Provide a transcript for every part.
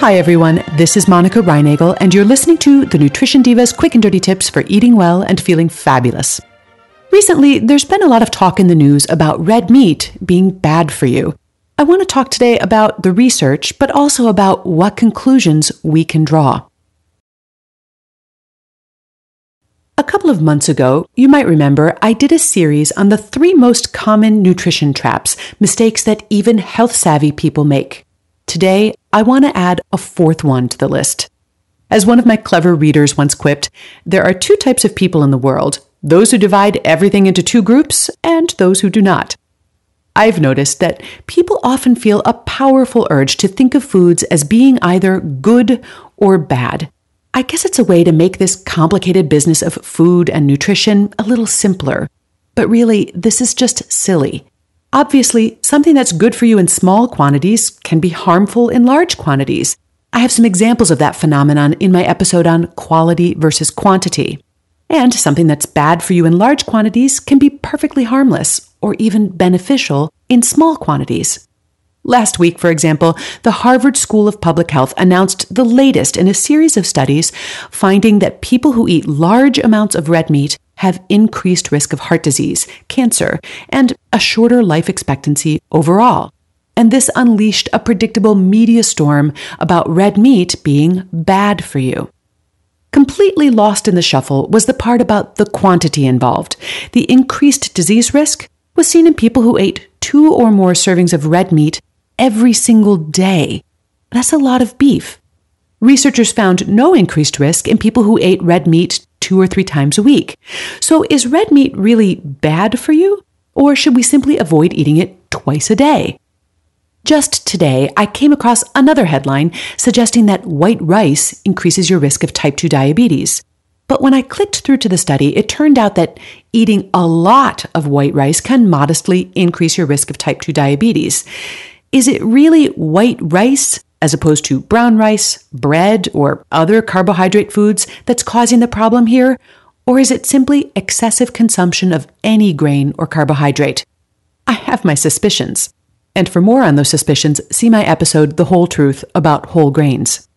Hi, everyone. This is Monica Reinagel, and you're listening to the Nutrition Divas Quick and Dirty Tips for Eating Well and Feeling Fabulous. Recently, there's been a lot of talk in the news about red meat being bad for you. I want to talk today about the research, but also about what conclusions we can draw. A couple of months ago, you might remember, I did a series on the three most common nutrition traps, mistakes that even health savvy people make. Today, I want to add a fourth one to the list. As one of my clever readers once quipped, there are two types of people in the world those who divide everything into two groups and those who do not. I've noticed that people often feel a powerful urge to think of foods as being either good or bad. I guess it's a way to make this complicated business of food and nutrition a little simpler. But really, this is just silly. Obviously, something that's good for you in small quantities can be harmful in large quantities. I have some examples of that phenomenon in my episode on quality versus quantity. And something that's bad for you in large quantities can be perfectly harmless or even beneficial in small quantities. Last week, for example, the Harvard School of Public Health announced the latest in a series of studies finding that people who eat large amounts of red meat have increased risk of heart disease, cancer, and a shorter life expectancy overall. And this unleashed a predictable media storm about red meat being bad for you. Completely lost in the shuffle was the part about the quantity involved. The increased disease risk was seen in people who ate two or more servings of red meat every single day. That's a lot of beef. Researchers found no increased risk in people who ate red meat two or three times a week. So, is red meat really bad for you? Or should we simply avoid eating it twice a day? Just today, I came across another headline suggesting that white rice increases your risk of type 2 diabetes. But when I clicked through to the study, it turned out that eating a lot of white rice can modestly increase your risk of type 2 diabetes. Is it really white rice as opposed to brown rice, bread, or other carbohydrate foods that's causing the problem here? Or is it simply excessive consumption of any grain or carbohydrate? I have my suspicions. And for more on those suspicions, see my episode, The Whole Truth, about whole grains.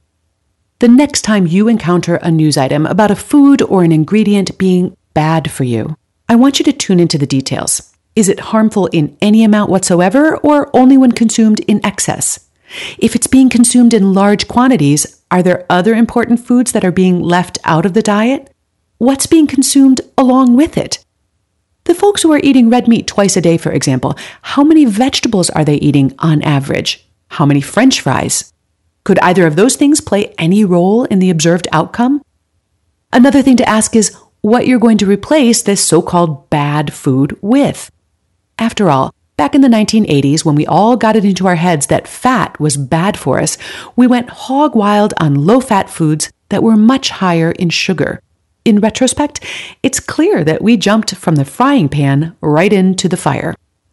The next time you encounter a news item about a food or an ingredient being bad for you, I want you to tune into the details. Is it harmful in any amount whatsoever or only when consumed in excess? If it's being consumed in large quantities, are there other important foods that are being left out of the diet? What's being consumed along with it? The folks who are eating red meat twice a day, for example, how many vegetables are they eating on average? How many french fries? Could either of those things play any role in the observed outcome? Another thing to ask is what you're going to replace this so called bad food with. After all, back in the 1980s, when we all got it into our heads that fat was bad for us, we went hog wild on low fat foods that were much higher in sugar. In retrospect, it's clear that we jumped from the frying pan right into the fire.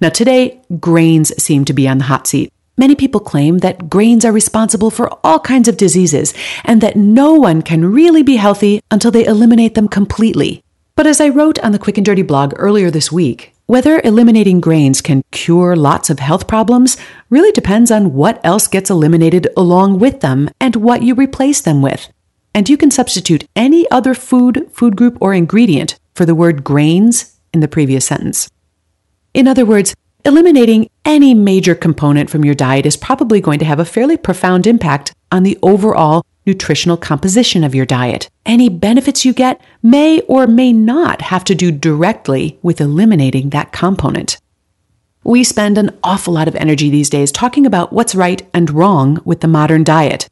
Now, today, grains seem to be on the hot seat. Many people claim that grains are responsible for all kinds of diseases and that no one can really be healthy until they eliminate them completely. But as I wrote on the Quick and Dirty blog earlier this week, whether eliminating grains can cure lots of health problems really depends on what else gets eliminated along with them and what you replace them with. And you can substitute any other food, food group, or ingredient for the word grains in the previous sentence. In other words, eliminating any major component from your diet is probably going to have a fairly profound impact on the overall nutritional composition of your diet. Any benefits you get may or may not have to do directly with eliminating that component. We spend an awful lot of energy these days talking about what's right and wrong with the modern diet.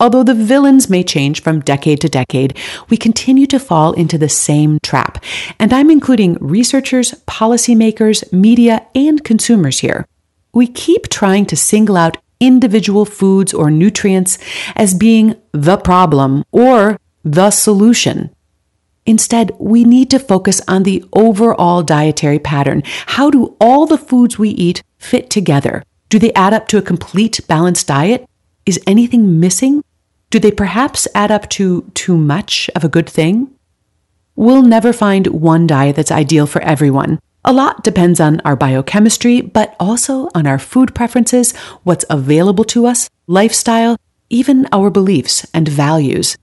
Although the villains may change from decade to decade, we continue to fall into the same trap. And I'm including researchers, policymakers, media, and consumers here. We keep trying to single out individual foods or nutrients as being the problem or the solution. Instead, we need to focus on the overall dietary pattern. How do all the foods we eat fit together? Do they add up to a complete balanced diet? Is anything missing? Do they perhaps add up to too much of a good thing? We'll never find one diet that's ideal for everyone. A lot depends on our biochemistry, but also on our food preferences, what's available to us, lifestyle, even our beliefs and values.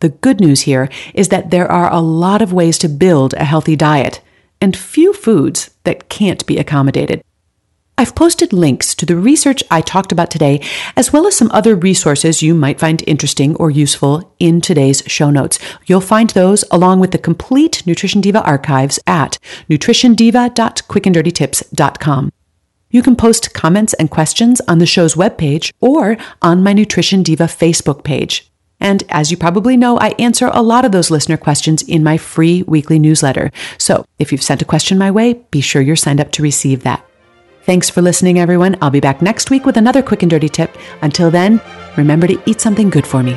The good news here is that there are a lot of ways to build a healthy diet, and few foods that can't be accommodated. I've posted links to the research I talked about today, as well as some other resources you might find interesting or useful in today's show notes. You'll find those along with the complete Nutrition Diva archives at nutritiondiva.quickanddirtytips.com. You can post comments and questions on the show's webpage or on my Nutrition Diva Facebook page. And as you probably know, I answer a lot of those listener questions in my free weekly newsletter. So if you've sent a question my way, be sure you're signed up to receive that. Thanks for listening, everyone. I'll be back next week with another quick and dirty tip. Until then, remember to eat something good for me.